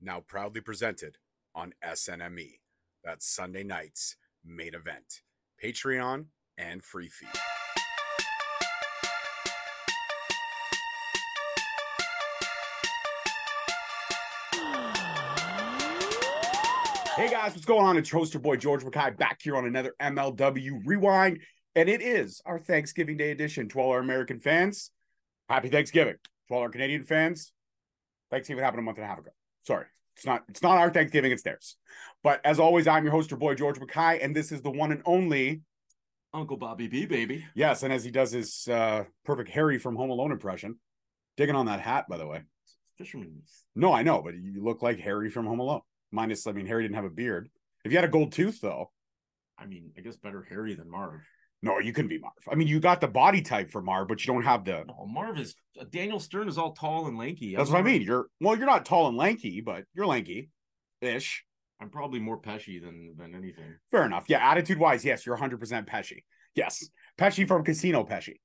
now proudly presented on SNME. That's Sunday night's main event, Patreon and free feed. Hey guys, what's going on? It's host your boy George Mackay back here on another MLW Rewind, and it is our Thanksgiving Day edition. To all our American fans, happy Thanksgiving. To all our Canadian fans, Thanksgiving happened a month and a half ago. Sorry, it's not. It's not our Thanksgiving. It's theirs. But as always, I'm your host, your boy George Mackay, and this is the one and only Uncle Bobby B, baby. Yes, and as he does his uh, perfect Harry from Home Alone impression, digging on that hat, by the way. Fisherman's. No, I know, but you look like Harry from Home Alone. Minus, I mean, Harry didn't have a beard. If you had a gold tooth, though, I mean, I guess better Harry than Marv. No, you couldn't be Marv. I mean, you got the body type for Marv, but you don't have the. No, Marv is uh, Daniel Stern is all tall and lanky. That's I'm what I mean. You're well, you're not tall and lanky, but you're lanky, ish. I'm probably more pesky than than anything. Fair enough. Yeah, attitude wise, yes, you're 100 percent Pesci. Yes, Pesci from Casino Pesci.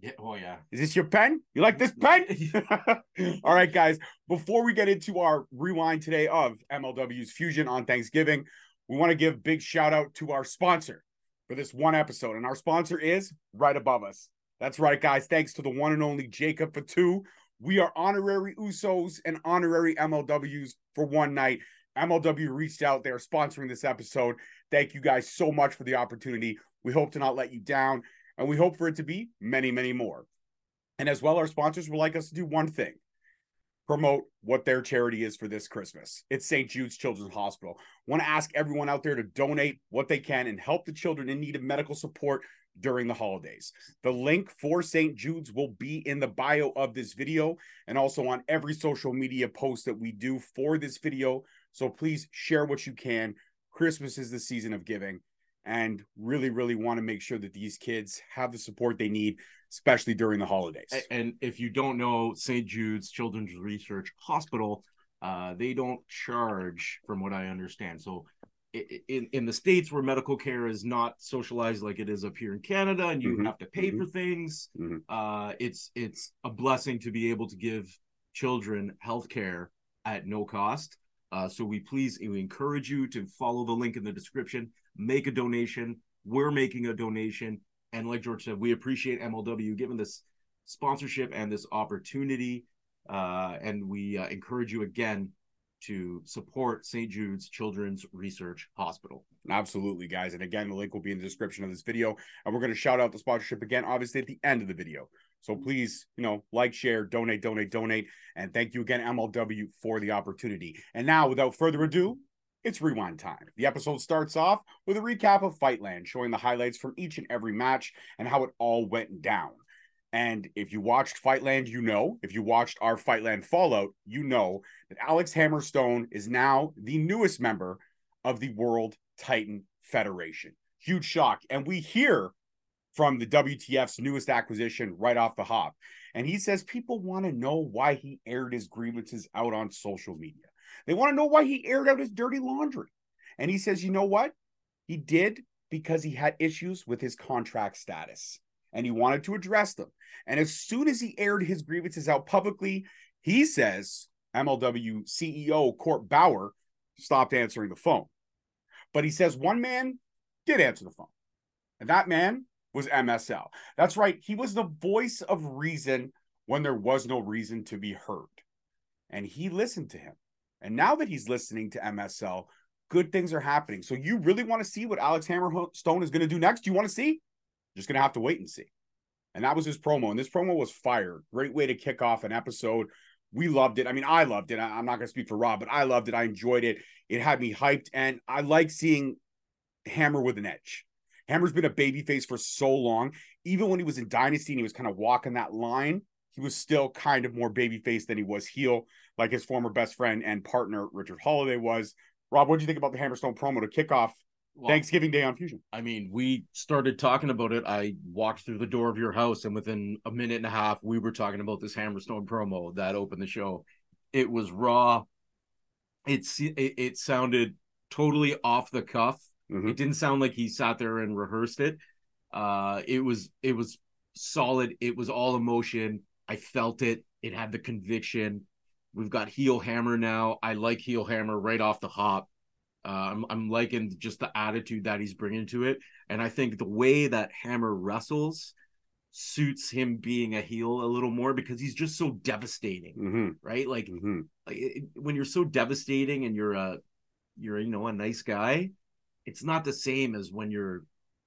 Yeah. Oh yeah. Is this your pen? You like this pen? All right, guys. Before we get into our rewind today of MLW's Fusion on Thanksgiving, we want to give big shout out to our sponsor for this one episode. And our sponsor is right above us. That's right, guys. Thanks to the one and only Jacob Fatu. We are honorary Usos and honorary MLWs for one night. MLW reached out. They're sponsoring this episode. Thank you guys so much for the opportunity. We hope to not let you down, and we hope for it to be many, many more. And as well, our sponsors would like us to do one thing promote what their charity is for this Christmas. It's St. Jude's Children's Hospital. Want to ask everyone out there to donate what they can and help the children in need of medical support during the holidays. The link for St. Jude's will be in the bio of this video and also on every social media post that we do for this video. So please share what you can. Christmas is the season of giving and really, really want to make sure that these kids have the support they need, especially during the holidays. And if you don't know St. Jude's Children's Research Hospital, uh, they don't charge, from what I understand. So, in in the states where medical care is not socialized like it is up here in Canada, and you Mhm, have to pay mhm. for things, Mhm. uh, it's it's a blessing to be able to give children health care at no cost. Uh, so we please we encourage you to follow the link in the description, make a donation. We're making a donation, and like George said, we appreciate MLW giving this sponsorship and this opportunity. Uh, and we uh, encourage you again to support St. Jude's Children's Research Hospital. Absolutely, guys. And again, the link will be in the description of this video. And we're going to shout out the sponsorship again, obviously, at the end of the video. So please, you know, like, share, donate, donate, donate. And thank you again, MLW, for the opportunity. And now, without further ado, it's rewind time. The episode starts off with a recap of Fightland, showing the highlights from each and every match and how it all went down. And if you watched Fightland, you know. If you watched our Fightland Fallout, you know that Alex Hammerstone is now the newest member of the World Titan Federation. Huge shock. And we hear from the WTF's newest acquisition right off the hop. And he says people want to know why he aired his grievances out on social media. They want to know why he aired out his dirty laundry. And he says, you know what? He did because he had issues with his contract status and he wanted to address them. And as soon as he aired his grievances out publicly, he says MLW CEO Court Bauer stopped answering the phone. But he says one man did answer the phone, and that man was MSL. That's right. He was the voice of reason when there was no reason to be heard. And he listened to him. And now that he's listening to MSL, good things are happening. So you really want to see what Alex Hammerstone is going to do next? You want to see? Just going to have to wait and see. And that was his promo. And this promo was fire. Great way to kick off an episode. We loved it. I mean, I loved it. I- I'm not going to speak for Rob, but I loved it. I enjoyed it. It had me hyped. And I like seeing Hammer with an edge. Hammer's been a babyface for so long. Even when he was in Dynasty and he was kind of walking that line, he was still kind of more babyface than he was heel, like his former best friend and partner, Richard Holliday, was. Rob, what did you think about the Hammerstone promo to kick off Well, Thanksgiving Day on Fusion? I mean, we started talking about it. I walked through the door of your house, and within a minute and a half, we were talking about this Hammerstone promo that opened the show. It was raw. It's it, it sounded totally off the cuff. Mhm. It didn't sound like he sat there and rehearsed it. Uh, it was it was solid. It was all emotion. I felt it. It had the conviction. We've got heel hammer now. I like heel hammer right off the hop. Uh, I'm I'm liking just the attitude that he's bringing to it, and I think the way that Hammer wrestles suits him being a heel a little more because he's just so devastating, Mhm, right? Like, mhm. like it, when you're so devastating and you're a you're you know a nice guy, it's not the same as when you're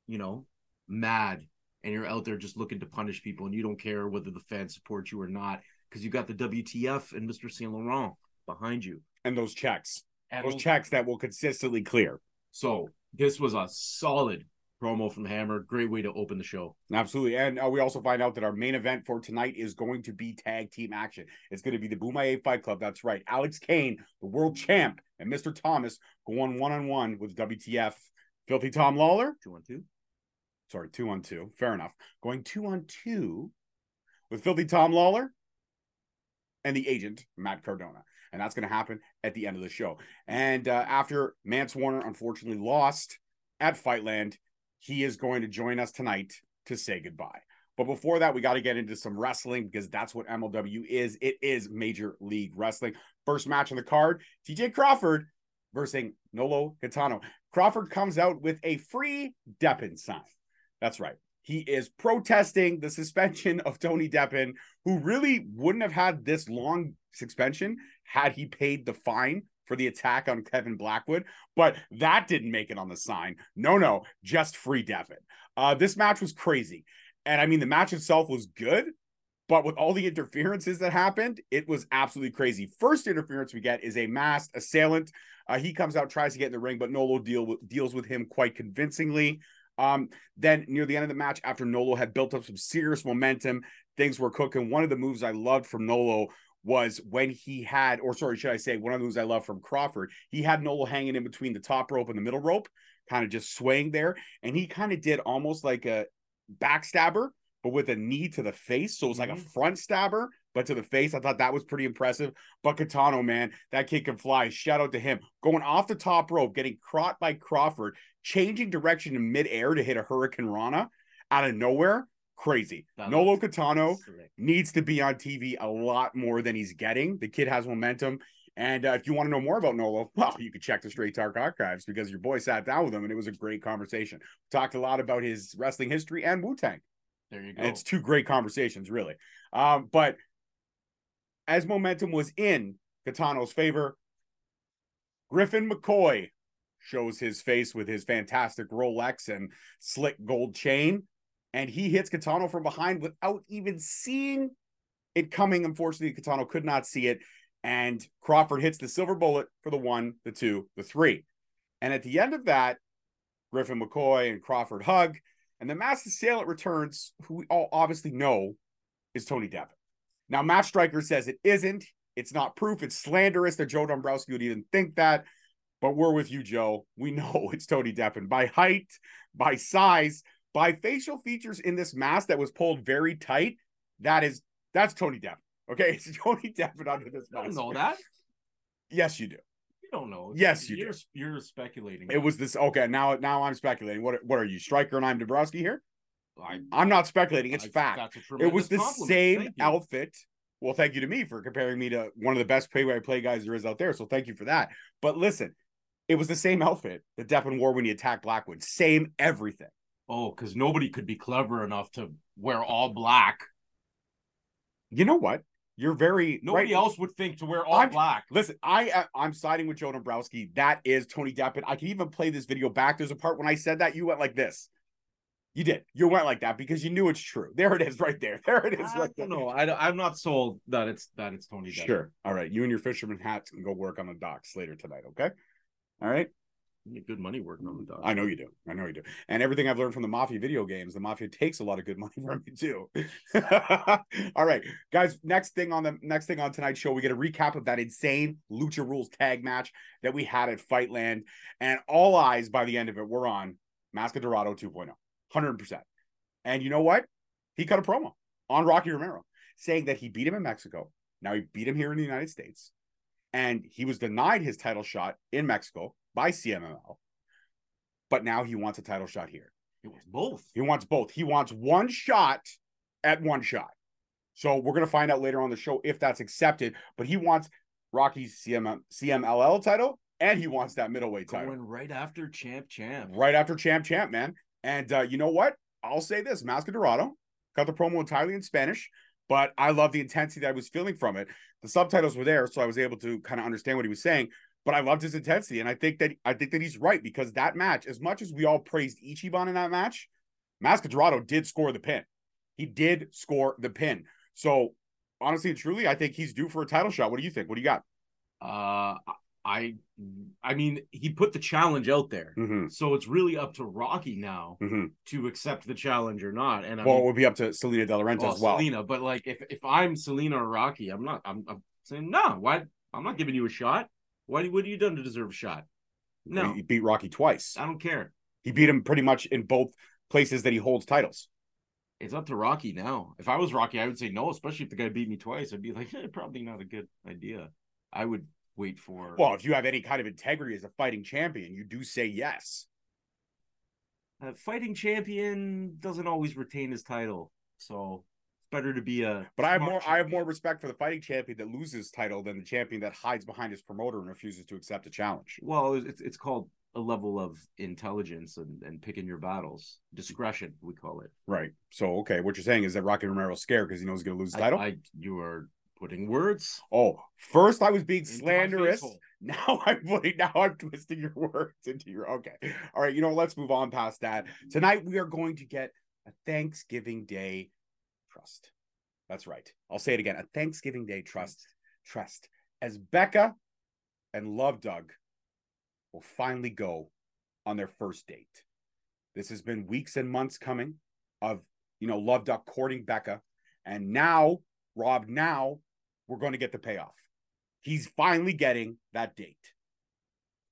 you know mad and you're out there just looking to punish people and you don't care whether the fans support you or not because you got the WTF and Mr. Saint Laurent behind you. And those checks, And those checks that will consistently clear. So this was a solid promo from Hammer. Great way to open the show. Absolutely. And uh, we also find out that our main event for tonight is going to be tag team action. It's going to be the Bomaye Fight Club. That's right. Alex Kane, the world champ, and Mr. Thomas going one on one with WTF. Filthy Tom Lawlor. Two on two. Sorry, two on two. Fair enough. Going two on two with Filthy Tom Lawlor and the agent, Matt Cardona. And that's going to happen at the end of the show. And uh, after Mance Warner unfortunately lost at Fightland, he is going to join us tonight to say goodbye. But before that, we got to get into some wrestling because that's what MLW is. It is Major League Wrestling. First match on the card TJ Crawford versus Nolo Kitano. Crawford comes out with a free Deppen sign. That's right. He is protesting the suspension of Tony Deppen, who really wouldn't have had this long suspension had he paid the fine for the attack on Kevin Blackwood. But that didn't make it on the sign. No, no, just free Deppen. Uh, this match was crazy. And I mean, the match itself was good, but with all the interferences that happened, it was absolutely crazy. First interference we get is a masked assailant. Uh, he comes out, tries to get in the ring, but Nolo deal with, deals with him quite convincingly. Um, then near the end of the match, after Nolo had built up some serious momentum, things were cooking. One of the moves I loved from Nolo was when he had, or sorry, should I say, one of the moves I love from Crawford, he had Nolo hanging in between the top rope and the middle rope, kind of just swaying there. And he kind of did almost like a backstabber, but with a knee to the face. So it was like a Mhm. front stabber, but to the face. I thought that was pretty impressive. But Kitano, man, that kid can fly. Shout out to him. Going off the top rope, getting caught by Crawford, changing direction in midair to hit a hurricanrana out of nowhere. Crazy. That Nolo Sick. needs to be on TV a lot more than he's getting. The kid has momentum. And uh, if you want to know more about Nolo, well, you can check the Straight Talk archives because your boy sat down with him and it was a great conversation. Talked a lot about his wrestling history and Wu Tang. There you go. It's two great conversations, really. Um, but as momentum was in Kitano's favor, Griffin McCoy shows his face with his fantastic Rolex and slick gold chain, and he hits Kitano from behind without even seeing it coming. Unfortunately, Kitano could not see it, and Crawford hits the silver bullet for the one, the two, the three. And at the end of that, Griffin McCoy and Crawford hug, and the masked assailant returns, who we all obviously know is Tony Deppen. Now, Matt Striker says it isn't. It's not proof. It's slanderous that Joe Dombrowski would even think that. But we're with you, Joe. We know it's Tony Deppen by height, by size, by facial features in this mask that was pulled very tight. That is that's Tony Deppen. Okay, it's Tony Deppen under this I don't mask. know that. Yes, you do. Don't know. Yes, you you're, You're speculating. It was this. Okay, now now I'm speculating. What what are you, Striker, and I'm Dombrowski here? I, I'm not speculating. It's I- fact. It was the compliment. same outfit. Well, thank you to me for comparing me to one of the best play by play guys there is out there. So thank you for that. But listen, it was the same outfit that Deppen wore when he attacked Blackwood. Same everything. Oh, because nobody could be clever enough to wear all black. You know what? You're very Nobody right. else would think to wear all I'm- black. Listen, I uh, I'm siding with Joe Dombrowski. That is Tony Deppen. I can even play this video back. There's a part when I said that you went like this. You did. You went like that because you knew it's true. There it is, right there. There it is. I right don't there. know. I, am not sold that it's that it's Tony. Sure. All right. You and your fisherman hats can go work on the docks later tonight. Okay. All right. You get good money working on the mm, dog. I know you do. I know you do. And everything I've learned from the Mafia video games, the Mafia takes a lot of good money from you too. All right, guys. Next thing on the next thing on tonight's show, we get a recap of that insane Lucha Rules tag match that we had at Fightland, and all eyes by the end of it were on Mask of Dorado 2.0, 100. percent And you know what? He cut a promo on Rocky Romero saying that he beat him in Mexico. Now he beat him here in the United States, and he was denied his title shot in Mexico by CMLL. But now he wants a title shot here. He wants both. He wants both. He wants one shot at one shot. So we're gonna find out later on the show if that's accepted. But he wants Rocky's CM CMLL title, and he wants that middleweight title Going right after champ champ. right after champ champ man. And uh, you know what? I'll say this: Masca Dorado cut the promo entirely in Spanish, but I love the intensity that I was feeling from it. The subtitles were there, so I was able to kind of understand what he was saying. But I loved his intensity, and I think that I think that he's right because that match, as much as we all praised Ichiban in that match, Masca Dorado did score the pin. He did score the pin. So honestly and truly, I think he's due for a title shot. What do you think? What do you got? Uh, I, I mean, he put the challenge out there, Mm-hmm. so it's really up to Rocky now Mm-hmm. to accept the challenge or not. And I Well, it would be up to Salina De La Renta well, as well. Salina, but like if if I'm Salina or Rocky, I'm not. I'm, I'm saying no. Why? I'm not giving you a shot. Why? What have you done to deserve a shot? No, He beat Rocky twice. I don't care. He beat him pretty much in both places that he holds titles. It's up to Rocky now. If I was Rocky, I would say no, especially if the guy beat me twice. I'd be like, eh, probably not a good idea. I would wait for. Well, if you have any kind of integrity as a fighting champion, you do say yes. a fighting champion doesn't always retain his title, so better to be a. But I have more I have more respect for the fighting champion that loses title than the champion that hides behind his promoter and refuses to accept a challenge. Well, it's it's called a level of intelligence and and picking your battles, discretion we call it. Right. So okay, what you're saying is that Rocky Romero's scared because he knows he's gonna lose the title. I, I you are putting words oh, first I was being slanderous. Now I'm putting now I'm twisting your words into your okay. All right, you know, let's move on past that. Tonight we are going to get a Thanksgiving Day trust. That's right. I'll say it again. A Thanksgiving Day trust. Trust. As Becca and Love Doug will finally go on their first date. This has been weeks and months coming of you know Love Doug courting Becca. And now, Rob, now we're going to get the payoff. He's finally getting that date.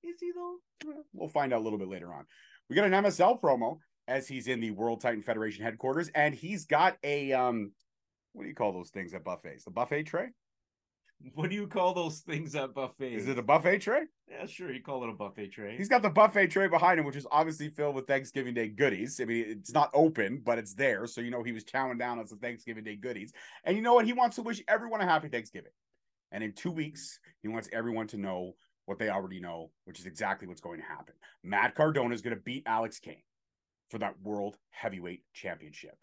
Is he though? Well, We'll find out a little bit later on. We got an MSL promo as he's in the World Titan Federation headquarters, and he's got a um, what do you call those things at buffets? The buffet tray? What do you call those things at buffets? Is it a buffet tray? yeah, sure. You call it a buffet tray. He's got the buffet tray behind him, which is obviously filled with Thanksgiving Day goodies. I mean, it's not open, but it's there, so you know he was chowing down on some Thanksgiving Day goodies. And you know what? He wants to wish everyone a happy Thanksgiving. And in two weeks, he wants everyone to know what they already know, which is exactly what's going to happen. Matt Cardona is going to beat Alex Kane for that World Heavyweight Championship.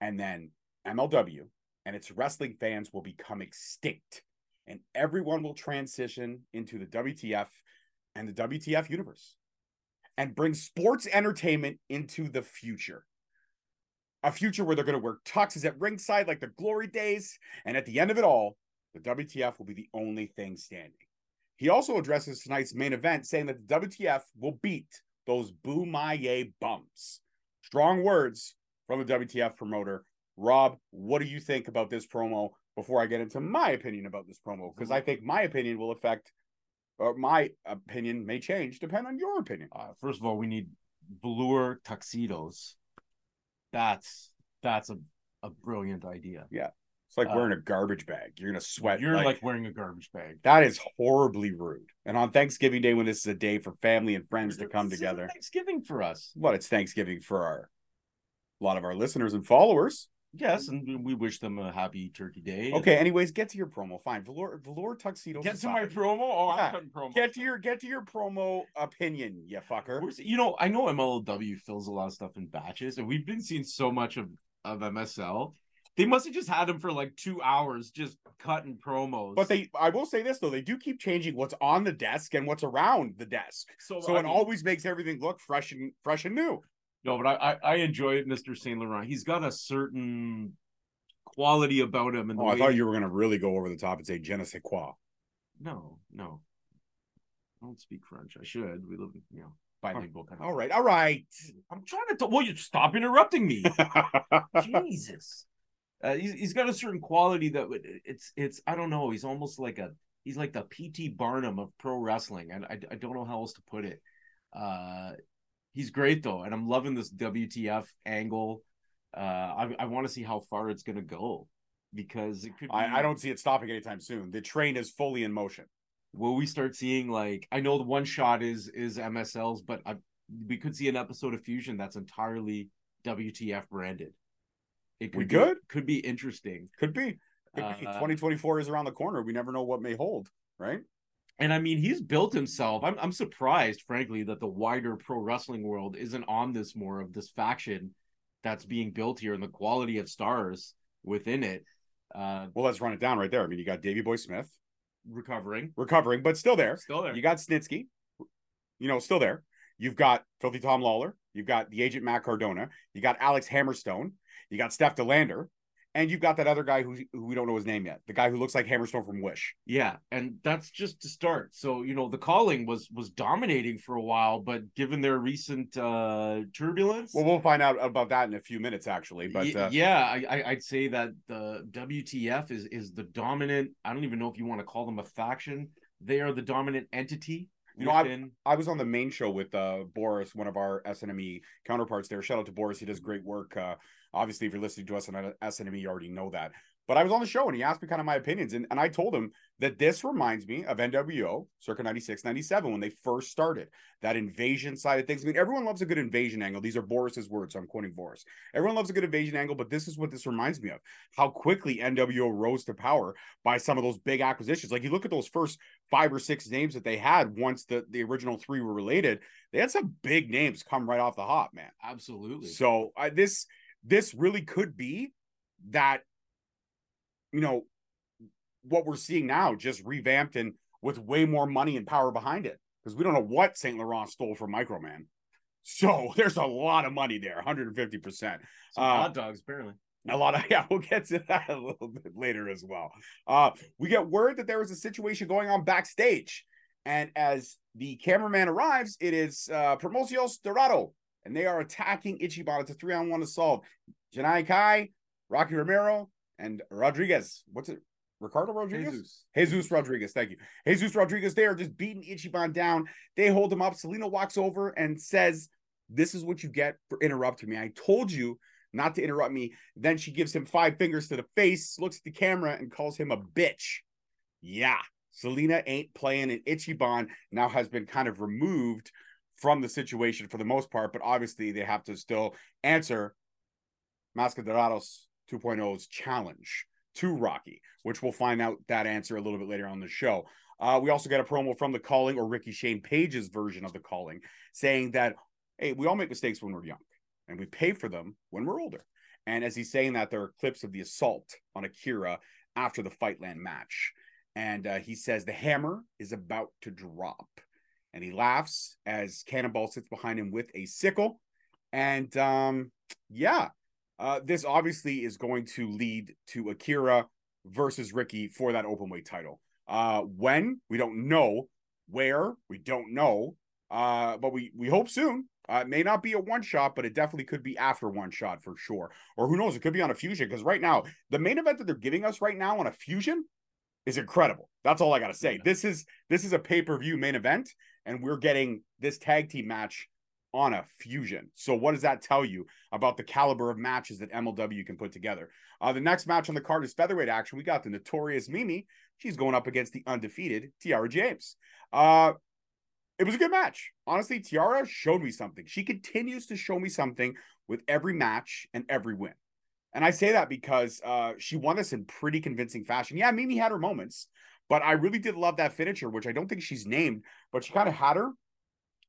And then MLW and its wrestling fans will become extinct. And everyone will transition into the WTF and the WTF universe and bring sports entertainment into the future. A future where they're going to wear tuxes at ringside like the glory days. And at the end of it all, the WTF will be the only thing standing. He also addresses tonight's main event, saying that the WTF will beat those Bomaye bumps. Strong words from the WTF promoter. Rob, what do you think about this promo before I get into my opinion about this promo? Because I think my opinion will affect, or my opinion may change depend on your opinion. Uh, first of all, we need velour tuxedos. That's that's a, a brilliant idea. It's like Uh, wearing a garbage bag. You're gonna sweat. You're like, wearing a garbage bag. that is horribly rude. And on Thanksgiving Day, when this is a day for family and friends to come together, Thanksgiving for us. well, it's Thanksgiving for our a lot of our listeners and followers. Yes, and we wish them a happy Turkey Day. Okay, anyways, get to your promo. Fine, velour velour tuxedos. Get to my promo. Oh, Yeah. I'm cutting promo. Get to your get to your promo opinion, you fucker. You know, I know MLW fills a lot of stuff in batches, and we've been seeing so much of of MSL. They must have just had him for like two hours, just cutting promos. But they, I will say this though, they do keep changing what's on the desk and what's around the desk, so, so it mean- always makes everything look fresh and fresh and new. No, but I, I, I enjoy it, Mr. Saint Laurent. He's got a certain quality about him, and Oh, I thought you were gonna really go over the top and say je ne sais quoi. No, no, I don't speak French. I should. We live, in, you know, bilingual kind of. All right, all right. I'm trying to. T- well, you stop interrupting me. Jesus. Uh, he's, he's got a certain quality that would it's it's I don't know he's almost like a he's like the PT Barnum of pro wrestling and I, I don't know how else to put it. Uh, he's great though, and I'm loving this WTF angle. Uh, I I want to see how far it's gonna go because it could. Be, I, I don't see it stopping anytime soon. The train is fully in motion. Will we start seeing like I know the one shot is is MSL's, but I, we could see an episode of Fusion that's entirely WTF branded. It We be, could. could be interesting. Could be. Could be. Uh, 2024 is around the corner. We never know what may hold, right? And I mean, he's built himself. I'm I'm surprised, frankly, that the wider pro wrestling world isn't on this more of this faction that's being built here and the quality of stars within it. Uh, Well, let's run it down right there. I mean, you got Davey Boy Smith recovering, recovering, but still there. still there. You got Snitsky, you know, still there. You've got Filthy Tom Lawlor. You've got the agent Matt Cardona. You got Alex Hammerstone. You got Steph DeLander. And you've got that other guy who, who we don't know his name yet. The guy who looks like Hammerstone from Wish. Yeah, and that's just to start. So you know, the calling was was dominating for a while, but given their recent uh turbulence, Well, we'll find out about that in a few minutes, actually. But uh, yeah, I I'd say that the WTF is is the dominant. I don't even know if you want to call them a faction. They are the dominant entity. You know, I- I was on the main show with uh, Boris, one of our SNME counterparts there. Shout out to Boris. He does great work. Uh, obviously, if you're listening to us on SNME, you already know that. But I was on the show and he asked me kind of my opinions. And, and I told him that this reminds me of NWO circa 96, 97 when they first started. That invasion side of things. I mean, everyone loves a good invasion angle. These are Boris's words. So I'm quoting Boris. Everyone loves a good invasion angle, but this is what this reminds me of how quickly NWO rose to power by some of those big acquisitions. Like you look at those first five or six names that they had once the, the original three were related, they had some big names come right off the hop, man. absolutely. So I this this really could be that, you know, what we're seeing now just revamped and with way more money and power behind it because we don't know what Saint Laurent stole from Microman. So there's a lot of money there, 150 percent. Uh, hot dogs, apparently. A lot of yeah, we'll get to that a little bit later as well. Uh, we get word that there was a situation going on backstage, and as the cameraman arrives, it is uh, Promociones Dorado, and they are attacking Ichiban. It's a three on one assault. Janai Kai, Rocky Romero, and Rodriguez. What's it? Ricardo Rodriguez. Jesus. Jesus Rodriguez, thank you. Jesus Rodriguez, they are just beating Ichiban down. They hold him up. Salina walks over and says, This is what you get for interrupting me. I told you not to interrupt me. Then she gives him five fingers to the face, looks at the camera, and calls him a bitch. Yeah, Salina ain't playing, and Ichiban now has been kind of removed from the situation for the most part, but obviously they have to still answer Mascaderados 2.0's challenge to Rocky, which we'll find out that answer a little bit later on the show. Uh, we also get a promo from the calling or Ricky Shane Page's version of the calling saying that, hey, we all make mistakes when we're young and we pay for them when we're older. And as he's saying that, there are clips of the assault on Akira after the Fightland match. And uh, he says the hammer is about to drop. And he laughs as Cannonball sits behind him with a sickle. And um, yeah, uh, this obviously is going to lead to Akira versus Ricky for that open weight title. Uh, when we don't know, where we don't know, uh, but we we hope soon. Uh, it may not be a one shot, but it definitely could be after one shot for sure. Or who knows? It could be on a fusion because right now the main event that they're giving us right now on a fusion is incredible. That's all I gotta say. This is this is a pay per view main event, and we're getting this tag team match on a fusion. So what does that tell you about the caliber of matches that MLW can put together? Uh, the next match on the card is featherweight action. We got the notorious Mimi. She's going up against the undefeated Tiara James. Uh, it was a good match. Honestly, Tiara showed me something. She continues to show me something with every match and every win. And I say that because uh, she won this in pretty convincing fashion. Yeah, Mimi had her moments, but I really did love that finisher, which I don't think she's named, but she kind of had her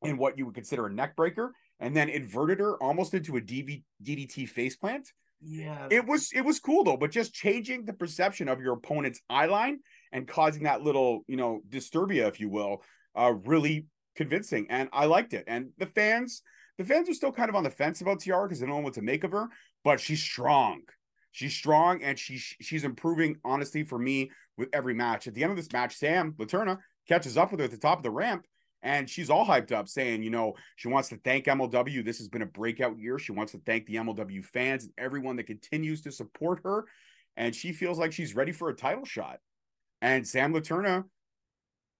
in what you would consider a neck breaker and then inverted her almost into a DV, DDT faceplant. Yeah. It was it was cool though, but just changing the perception of your opponent's eye line and causing that little, you know, disturbia, if you will, uh, really convincing. And I liked it. And the fans, the fans are still kind of on the fence about Tiara because they don't know what to make of her, but she's strong. She's strong and she's she's improving, honestly, for me with every match. At the end of this match, Sam Laterna catches up with her at the top of the ramp. And she's all hyped up, saying, you know, she wants to thank MLW. This has been a breakout year. She wants to thank the MLW fans and everyone that continues to support her. And she feels like she's ready for a title shot. And Sam Laterna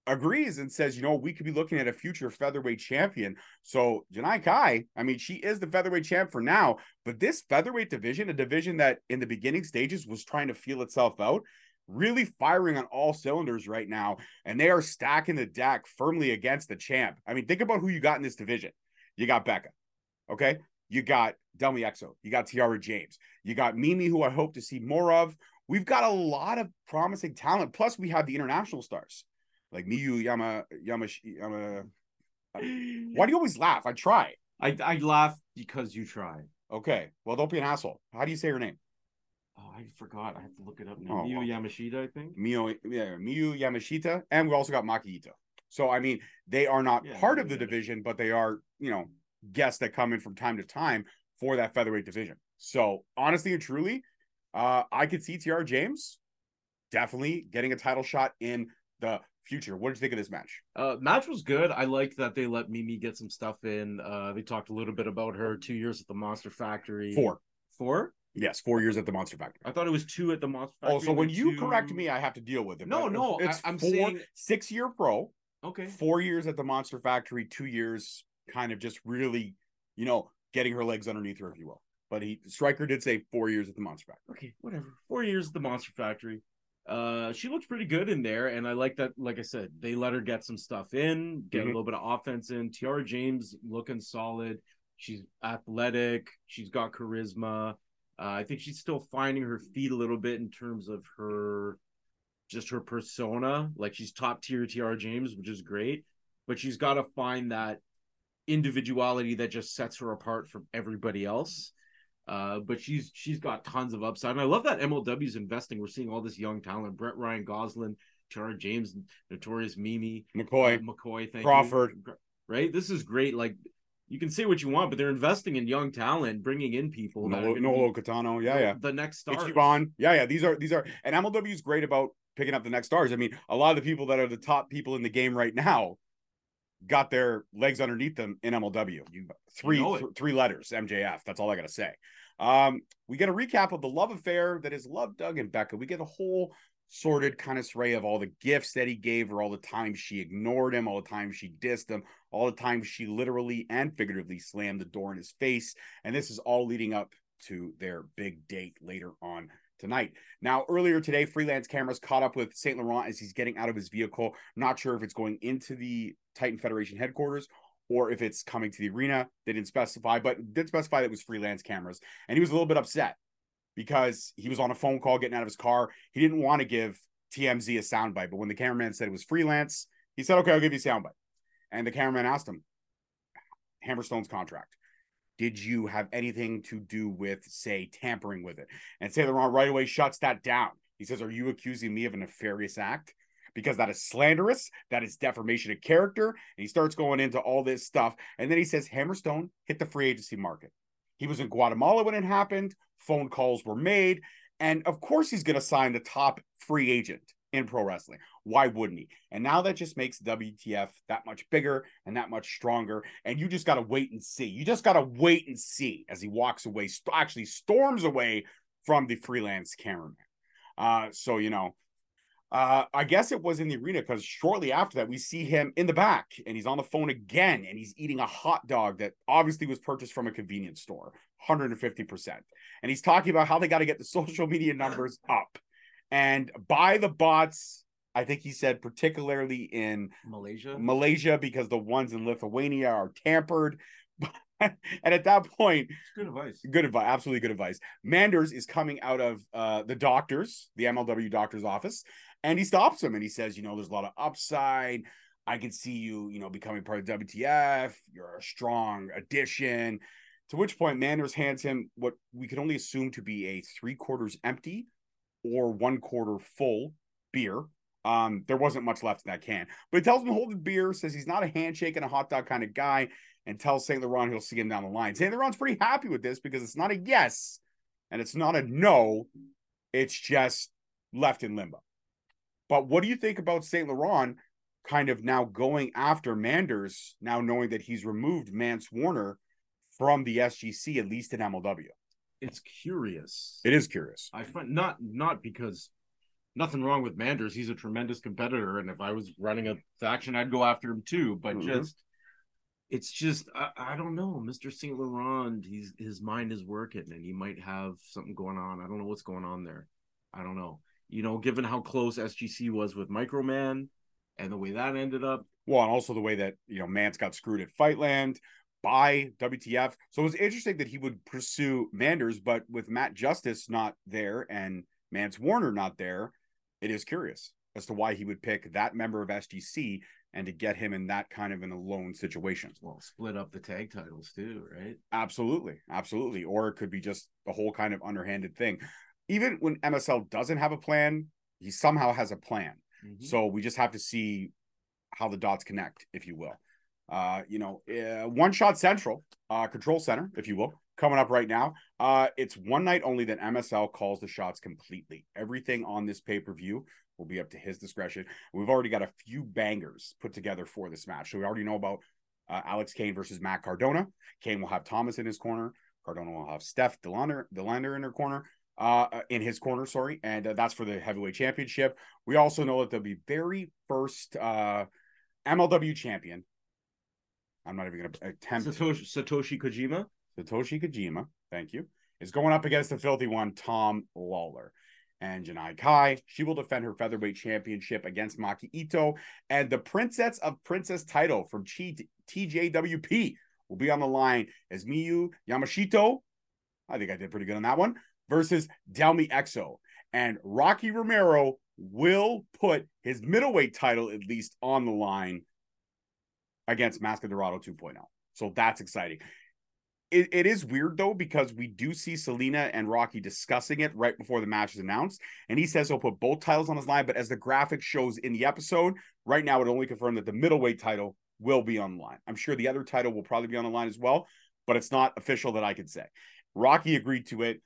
agrees and says, you know, we could be looking at a future featherweight champion. So Janai Kai, I mean, she is the featherweight champ for now, but this featherweight division, a division that in the beginning stages was trying to feel itself out, really firing on all cylinders right now. And they are stacking the deck firmly against the champ. I mean, think about who you got in this division. You got Becca. Okay. You got Delmi Exo. You got Tiara James. You got Mimi, who I hope to see more of. We've got a lot of promising talent. Plus, we have the international stars like Miyu Yama Yama Yama. Why do you always laugh? I try. I I laugh because you try. Okay. Well, don't be an asshole. How do you say her name? Oh, I forgot. I have to look it up now. Oh, Miyu well. Yamashita, I think. Miyu, yeah, Miyu Yamashita, and we also got Maki Ito. So I mean, they are not Yeah, part Miyu of the Yamashita. division, but they are, you know, guests that come in from time to time for that featherweight division. So honestly and truly, uh, I could see Tiara James definitely getting a title shot in the future. What did you think of this match? Uh, match was good. I liked that they let Mimi get some stuff in. Uh, they talked a little bit about her two years at the Monster Factory. Four. Four? Yes, four years at the Monster Factory. I thought it was two at the Monster Factory. Oh, so when you two- correct me, I have to deal with it. No, no, it's I- I'm four, saying- six year pro, Okay. four years at the Monster Factory, two years kind of just really, you know, getting her legs underneath her, if you will. But he Striker did say four years at the Monster Factory. Okay, whatever. Four years at the Monster Factory. Uh, she looked pretty good in there, and I like that. Like I said, they let her get some stuff in, get Mhm. a little bit of offense in. Tiara James looking solid. She's athletic. She's got charisma. Uh, I think she's still finding her feet a little bit in terms of her, just her persona. Like she's top tier Tiara James, which is great, but she's got to find that individuality that just sets her apart from everybody else. Uh, but she's she's got tons of upside, and I love that MLW's investing. We're seeing all this young talent: Brett Ryan Gosselin, Tara James, Notorious Mimi, McCoy, uh, McCoy, thank Crawford. you. Right, this is great. Like you can say what you want, but they're investing in young talent, bringing in people. Nolo, Nolo Kitano. Yeah, yeah. The next star. Ichiban. Yeah, yeah. These are these are and MLW is great about picking up the next stars. I mean, a lot of the people that are the top people in the game right now got their legs underneath them in MLW. You three know th- three letters, MJF. That's all I gotta say. Um, we get a recap of the love affair that is Love Doug and Becca. We get a whole sorted kind of array of all the gifts that he gave her, all the times she ignored him, all the times she dissed him, all the time she literally and figuratively slammed the door in his face. And this is all leading up to their big date later on tonight. Now, earlier today, freelance cameras caught up with St. Laurent as he's getting out of his vehicle. Not sure if it's going into the Titan Federation headquarters or if it's coming to the arena. They didn't specify, but did specify that it was freelance cameras. And he was a little bit upset because he was on a phone call getting out of his car. He didn't want to give TMZ a soundbite, but when the cameraman said it was freelance, he said, "Okay, I'll give you a soundbite." And the cameraman asked him, "Hammerstone's contract." Did you have anything to do with, say, tampering with it? And Saint Laurent right away shuts that down. He says, Are you accusing me of a nefarious act? Because that is slanderous, that is defamation of character. And he starts going into all this stuff. And then he says, Hammerstone hit the free agency market. He was in Guatemala when it happened. Phone calls were made. And of course, he's going to sign the top free agent in pro wrestling. Why wouldn't he? And now that just makes WTF that much bigger and that much stronger. And you just got to wait and see. You just got to wait and see as he walks away, st- actually storms away from the freelance cameraman. Uh, so, you know, uh, I guess it was in the arena because shortly after that, we see him in the back and he's on the phone again and he's eating a hot dog that obviously was purchased from a convenience store, 150%. And he's talking about how they got to get the social media numbers up and buy the bots. I think he said, particularly in Malaysia. Malaysia, because the ones in Lithuania are tampered. and at that point, It's good advice. good advice absolutely good advice manders is coming out of uh the doctors the mlw doctor's office and he stops him and he says you know there's a lot of upside i can see you you know becoming part of wtf you're a strong addition to which point manders hands him what we can only assume to be a three quarters empty or one quarter full beer um there wasn't much left in that can but he tells him to hold the beer says he's not a handshake and a hot dog kind of guy and tells St. Laurent he'll see him down the line. St. Laurent's pretty happy with this because it's not a yes and it's not a no. It's just left in limbo. But what do you think about St. Laurent kind of now going after Manders, now knowing that he's removed Mance Warner from the SGC, at least in MLW? It's curious. It is curious. I find not not because nothing wrong with Manders. He's a tremendous competitor, and if I was running a faction, I'd go after him too. But Mhm. just it's just I, I don't know, Mister Saint Laurent. He's his mind is working, and he might have something going on. I don't know what's going on there. I don't know. You know, given how close SGC was with Microman, and the way that ended up, Well, and also the way that, you know, Mance got screwed at Fightland. By WTF. So it was interesting that he would pursue Manders, but with Matt Justice not there and Mance Warner not there, it is curious as to why he would pick that member of SGC and to get him in that kind of an alone situation. Well, split up the tag titles too, right? Absolutely, absolutely. Or it could be just a whole kind of underhanded thing. Even when MSL doesn't have a plan, he somehow has a plan. Mm-hmm. So we just have to see how the dots connect, if you will. Uh, you know, uh, one shot central, uh, control center, if you will, coming up right now. Uh, it's one night only that MSL calls the shots completely. Everything on this pay per view will be up to his discretion. We've already got a few bangers put together for this match. So we already know about uh, Alex Kane versus Matt Cardona. Kane will have Thomas in his corner. Cardona will have Steph Delander, Delander in her corner. Uh, uh, in his corner, sorry, and uh, that's for the heavyweight championship. We also know that the very first uh, MLW champion. I'm not even going to attempt Satoshi, Satoshi Kojima. Satoshi Kojima, thank you, is going up against the filthy one, Tom Lawlor. And Janai Kai, she will defend her featherweight championship against Maki Ito. And the Princess of Princess title from Chi TJPW will be on the line as Miyu Yamashito. I think I did pretty good on that one. Versus Delmi Exo. And Rocky Romero will put his middleweight title at least on the line against Mask Dorado 2.0. So that's exciting. It, it is weird though because we do see Salina and Rocky discussing it right before the match is announced, and he says he'll put both titles on his line. But as the graphic shows in the episode, right now it only confirmed that the middleweight title will be on the line. I'm sure the other title will probably be on the line as well, but it's not official that I could say. Rocky agreed to it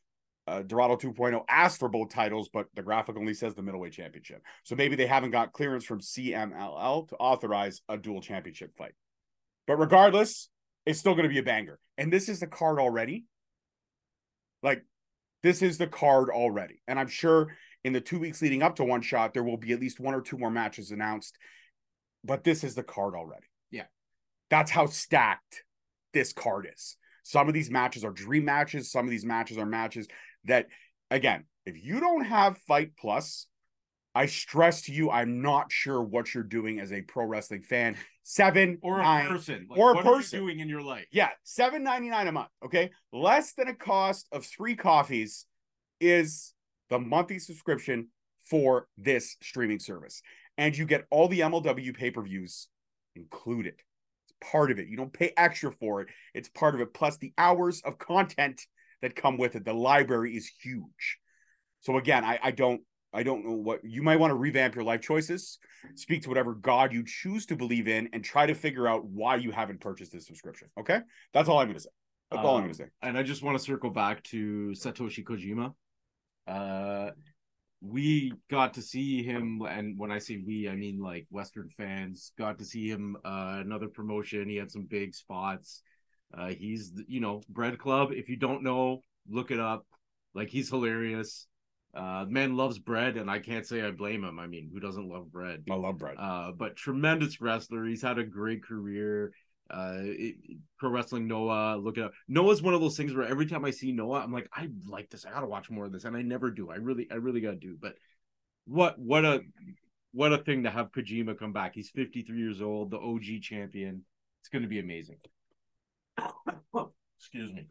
uh, Dorado 2.0 asked for both titles, but the graphic only says the middleweight championship. So maybe they haven't got clearance from CMLL to authorize a dual championship fight. But regardless, it's still going to be a banger. And this is the card already. Like, this is the card already. And I'm sure in the two weeks leading up to one shot, there will be at least one or two more matches announced. But this is the card already. Yeah. That's how stacked this card is. Some of these matches are dream matches. Some of these matches are matches that again, if you don't have Fight Plus, I stress to you, I'm not sure what you're doing as a pro wrestling fan. Seven or a nine, person, like, or a person doing in your life. Yeah, seven ninety nine a month. Okay, less than a cost of three coffees is the monthly subscription for this streaming service, and you get all the MLW pay per views included. It's part of it. You don't pay extra for it. It's part of it. Plus the hours of content that come with it. The library is huge. So again, I, I don't I don't know what you might want to revamp your life choices, speak to whatever God you choose to believe in, and try to figure out why you haven't purchased this subscription. Okay, that's all I'm going to say. That's um, all I'm going to say. And I just want to circle back to Satoshi Kojima. Uh, we got to see him, and when I say we, I mean like Western fans got to see him. Uh, another promotion. He had some big spots. Uh, he's you know Bread Club. If you don't know, look it up. Like he's hilarious. Uh, man loves bread, and I can't say I blame him. I mean, who doesn't love bread? I love bread. Uh, but tremendous wrestler. He's had a great career. Uh, it, pro wrestling Noah. Look at Noah's one of those things where every time I see Noah, I'm like, I like this. I gotta watch more of this, and I never do. I really, I really gotta do. But what, what a, what a thing to have Kojima come back. He's 53 years old, the OG champion. It's gonna be amazing. Excuse me.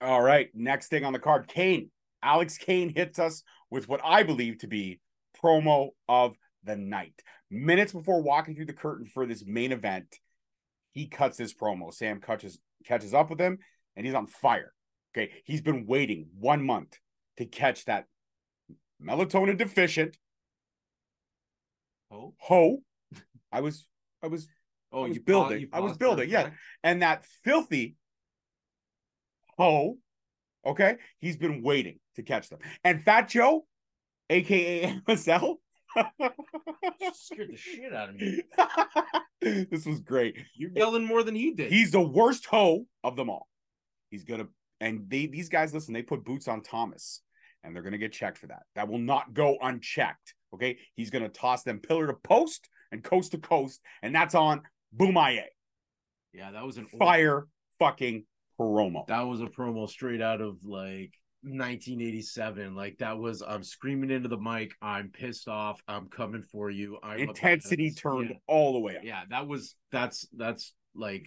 All right. Next thing on the card Kane. Alex Kane hits us with what I believe to be promo of the night. Minutes before walking through the curtain for this main event, he cuts his promo. Sam catches catches up with him and he's on fire. Okay. He's been waiting one month to catch that melatonin deficient. Ho. Ho. I was I was Oh, I was you building. you I was building, yeah. And that filthy ho, okay, he's been waiting to catch them. And Fat Joe, aka MSL, Scared the shit out of me. this was great. You're yelling more than he did. He's the worst hoe of them all. He's gonna and they these guys listen, they put boots on Thomas and they're gonna get checked for that. That will not go unchecked. Okay. He's gonna toss them pillar to post and coast to coast, and that's on Bomaye. yeah, that was an old- Fire fucking promo. that was a promo straight out of like 1987. Like that was I'm screaming into the mic. I'm pissed off. I'm coming for you. I'm Intensity turned Yeah. all the way up. yeah, that was that's that's like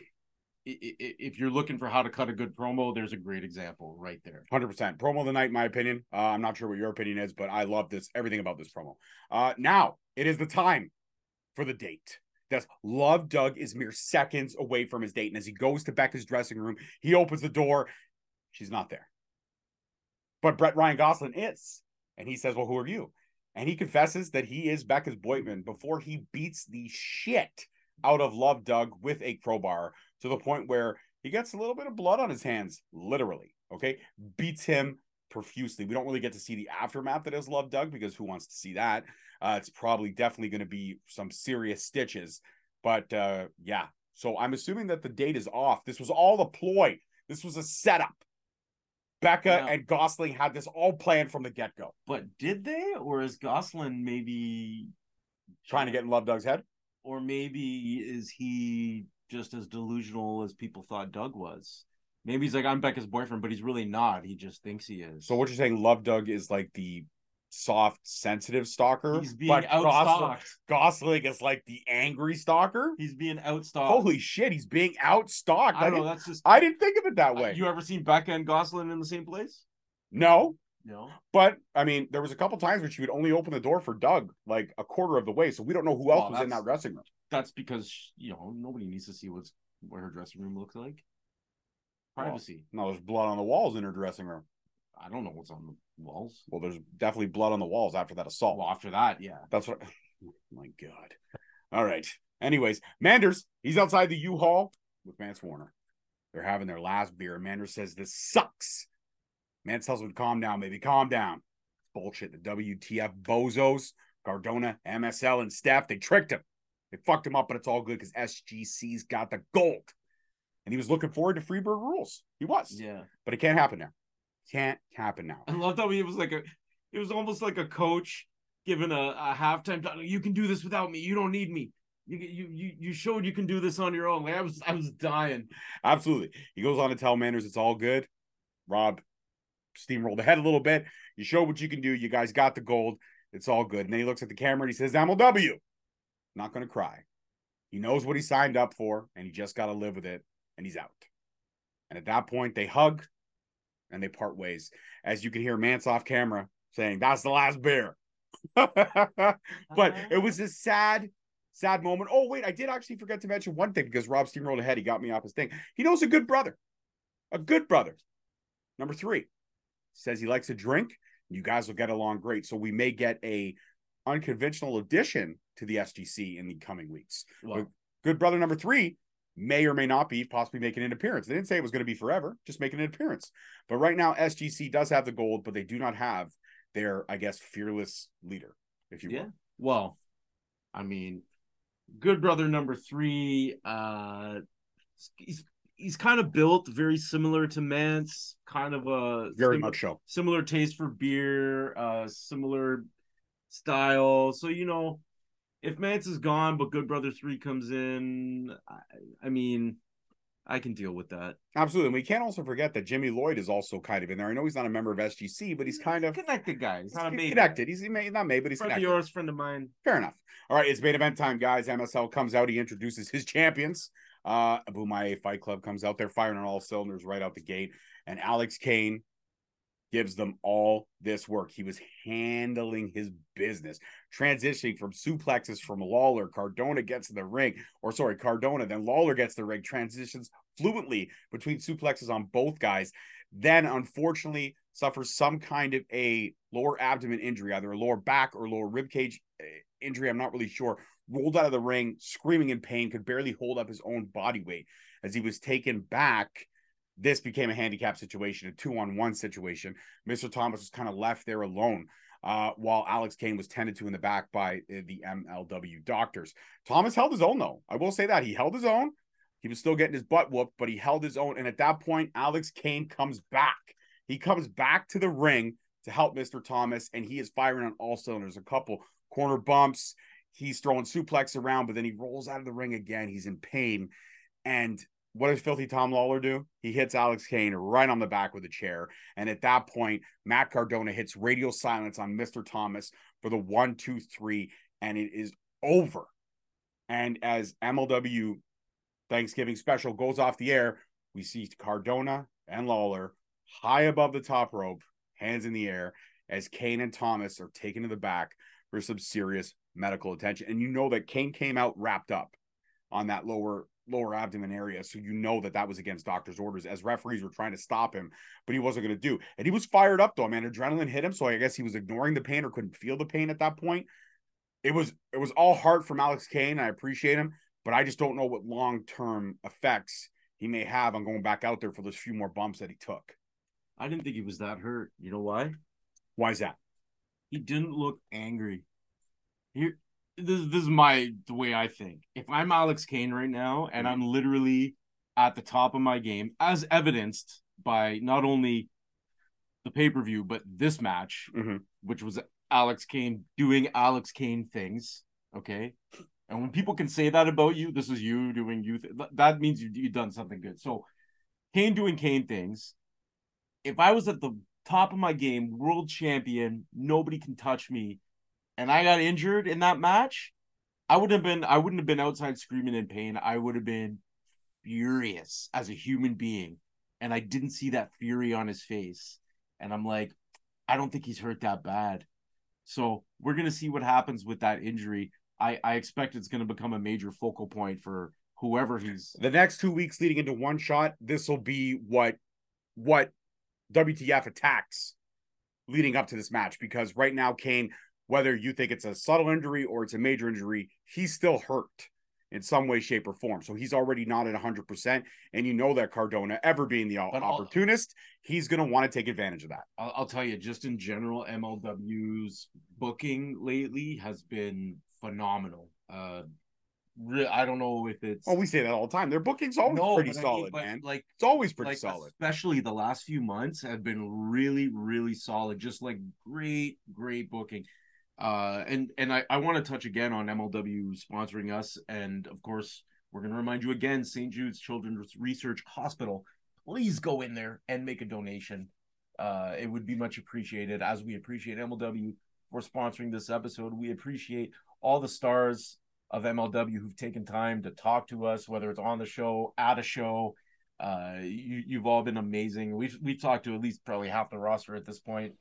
if you're looking for how to cut a good promo, there's a great example right there. Hundred percent promo of the night, in my opinion. Uh, I'm not sure what your opinion is, but I love this everything about this promo. Uh, now it is the time for the date. That's Love Doug is mere seconds away from his date, and as he goes to Becca's dressing room, he opens the door. She's not there, but Brett Ryan Gosselin is, and he says, "Well, who are you?" And he confesses that he is Becca's boyfriend before he beats the shit out of Love Doug with a crowbar to the point where he gets a little bit of blood on his hands, literally. Okay. Beats him profusely. We don't really get to see the aftermath that is Love Doug because who wants to see that? Uh, it's probably definitely going to be some serious stitches. But uh, yeah. So I'm assuming that the date is off. This was all a ploy. This was a setup. Becca yeah. and Gosselin had this all planned from the get go. But did they? Or is Gosselin maybe trying to get in Love Doug's head? Or maybe is he just as delusional as people thought Doug was? Maybe he's like, I'm Becca's boyfriend, but he's really not. He just thinks he is. So what you're saying, Love Doug is like the soft, sensitive stalker. He's being outstalked. Gosselin, is like the angry stalker. He's being outstalked. Holy shit, he's being outstalked. I, I know. That's just. I didn't think of it that uh, way. You ever seen Becca and Gosselin in the same place? No. No. But I mean, there was a couple times where she would only open the door for Doug like a quarter of the way, so we don't know who else well, was in that dressing room. That's because you know nobody needs to see what's what her dressing room looks like. Privacy. Well, no, there's blood on the walls in her dressing room. I don't know what's on the walls. Well, there's definitely blood on the walls after that assault. Well, after that, yeah. That's what. Oh my God. All right. Anyways, Manders, he's outside the U-Haul with Mance Warner. They're having their last beer. Manders says this sucks. Mance tells him to calm down, baby. Calm down. Bullshit. The WTF bozos, Cardona, MSL, and Steph, they tricked him. They fucked him up, but it's all good because SGC's got the gold. And he was looking forward to Freebird rules. He was. Yeah. But it can't happen now can't happen now. I love how he was like a, it was almost like a coach giving a, a halftime. Talk. You can do this without me. You don't need me. You, you you showed you can do this on your own. Like I was I was dying. Absolutely. He goes on to tell Manders it's all good. Rob steamrolled ahead a little bit. You showed what you can do. You guys got the gold. It's all good. And then he looks at the camera and he says, MLW. Not going to cry. He knows what he signed up for and he just got to live with it. And he's out. And at that point, they hug and they part ways. As you can hear Mance off camera saying, That's the last beer. but it was ah. a sad, sad moment. Oh, wait, I did actually forget to mention one thing because Rob steamrolled ahead. He got me off his thing. He knows a good brother, a good brother. Number three says he likes a drink. You guys will get along great. So we may get a unconventional addition to the SGC in the coming weeks. Well, good brother number three may or may not be possibly making an appearance. They didn't say it was going to be forever, just making an appearance. But right now, SGC does have the gold, but they do not have their, I guess, fearless leader, if you yeah. will. Well, I mean, good brother number three, uh he's he's kind of built very similar to Mance, kind of a very sim- much so similar taste for beer, uh similar style. So you know, if Mance is gone, but Good Brother Three comes in, I, I, mean, I can deal with that. Absolutely. And we can't also forget that Jimmy Lloyd is also kind of in there. I know he's not a member of SGC, but he's kind of connected guys. He's, not he's connected. He's he not made, but he's friend connected. of yours, friend of mine. Fair enough. All right, it's main event time, guys. MSL comes out. He introduces his champions. Uh, Bomaye Fight Club comes out. They're firing on all cylinders right out the gate. And Alex Kane gives them all this work. He was handling his business, transitioning from suplexes from Lawlor. Cardona gets in the ring, or sorry, Cardona, then Lawlor gets the ring, transitions fluently between suplexes on both guys. Then, unfortunately, suffers some kind of a lower abdomen injury, either a lower back or lower rib cage eh, injury. I'm not really sure. Rolled out of the ring, screaming in pain, could barely hold up his own body weight as he was taken back this became a handicap situation, a two on one situation. Mr. Thomas was kind of left there alone. Uh, while Alex Kane was tended to in the back by uh, the MLW doctors. Thomas held his own, though. I will say that he held his own. He was still getting his butt whooped, but he held his own. And at that point, Alex Kane comes back. He comes back to the ring to help Mr. Thomas, and he is firing on all cylinders. A couple corner bumps. He's throwing suplex around, but then he rolls out of the ring again. He's in pain. And what does filthy Tom Lawlor do? He hits Alex Kane right on the back with a chair. And at that point, Matt Cardona hits radio silence on Mr. Thomas for the one, two, three, and it is over. And as MLW Thanksgiving special goes off the air, we see Cardona and Lawlor high above the top rope, hands in the air, as Kane and Thomas are taken to the back for some serious medical attention. And you know that Kane came out wrapped up on that lower lower abdomen area. So you know that that was against doctor's orders as referees were trying to stop him, but he wasn't going to do. And he was fired up though, man. Adrenaline hit him. So I guess he was ignoring the pain or couldn't feel the pain at that point. It was it was all heart from Alex Kane. I appreciate him, but I just don't know what long term effects he may have on going back out there for those few more bumps that he took. I didn't think he was that hurt. You know why? Why is that? He didn't look angry. Here, this this is my the way I think. If I'm Alex Kane right now and I'm literally at the top of my game, as evidenced by not only the pay per view but this match, mm-hmm. which was Alex Kane doing Alex Kane things. Okay, and when people can say that about you, this is you doing you. Th- that means you you've done something good. So, Kane doing Kane things. If I was at the top of my game, world champion, nobody can touch me, and I got injured in that match, I would have been. I wouldn't have been outside screaming in pain. I would have been furious as a human being, and I didn't see that fury on his face. And I'm like, I don't think he's hurt that bad. So we're gonna see what happens with that injury. I, I expect it's to become a major focal point for whoever he's the next two weeks leading into one shot. This will be what what WTF attacks leading up to this match because right now Kane, whether you think it's a subtle injury or it's a major injury, he's still hurt in some way, shape, or form. So he's already not at 100%. And you know that Cardona, ever being the but opportunist, I'll, he's going to want to take advantage of that. I'll, I'll, tell you, just in general, MLW's booking lately has been phenomenal. Uh, I don't know if it's. Oh, we say that all the time. Their booking's always no, pretty solid, mean, man. Like it's always pretty like, solid. Especially the last few months have been really, really solid. Just like great, great booking. Uh, and and I, I want to touch again on MLW sponsoring us, and of course we're going to remind you again, St. Jude's Children's Research Hospital. Please go in there and make a donation. Uh, it would be much appreciated, as we appreciate MLW for sponsoring this episode. We appreciate all the stars of MLW who've taken time to talk to us, whether it's on the show, at a show. Uh, you, you've all been amazing. We've we've talked to at least probably half the roster at this point.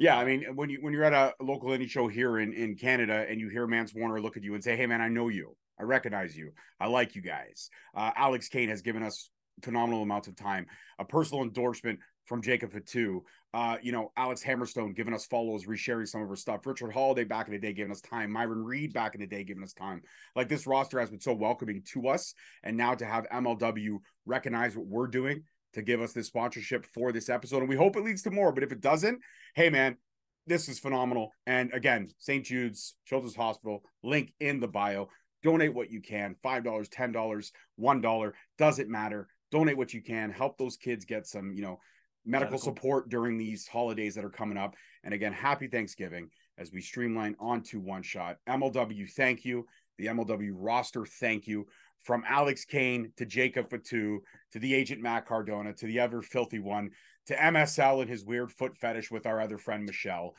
Yeah, I mean, when you when you're at a local indie show here in in Canada and you hear Mance Warner look at you and say, "Hey, man, I know you. I recognize you. I like you guys." Uh, Alex Kane has given us phenomenal amounts of time. A personal endorsement from Jacob Fatu. Uh, you know, Alex Hammerstone giving us follows, resharing some of her stuff. Richard Holliday back in the day giving us time. Myron Reed back in the day giving us time. Like this roster has been so welcoming to us. And now to have MLW recognize what we're doing to give us this sponsorship for this episode. And we hope it leads to more. But if it doesn't, hey man, this is phenomenal. And again, St. Jude's Children's Hospital, link in the bio. Donate what you can $5, $10, $1, doesn't matter. Donate what you can. Help those kids get some, you know, medical, support during these holidays that are coming up. And again, happy Thanksgiving as we streamline onto one shot. MLW, thank you. The MLW roster, thank you. From Alex Kane to Jacob Fatu to the agent Matt Cardona to the ever filthy one to MSL and his weird foot fetish with our other friend Michelle.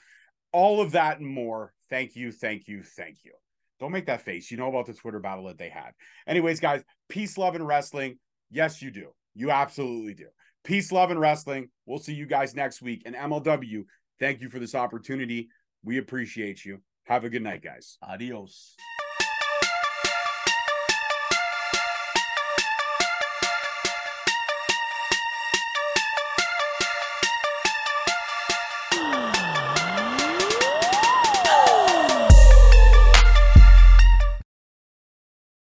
All of that and more. Thank you, thank you, thank you. Don't make that face. You know about the Twitter battle that they had. Anyways, guys, peace, love, and wrestling. Yes, you do. You absolutely do. Peace, love, and wrestling. We'll see you guys next week. And MLW, thank you for this opportunity. We appreciate you. Have a good night, guys. Adios.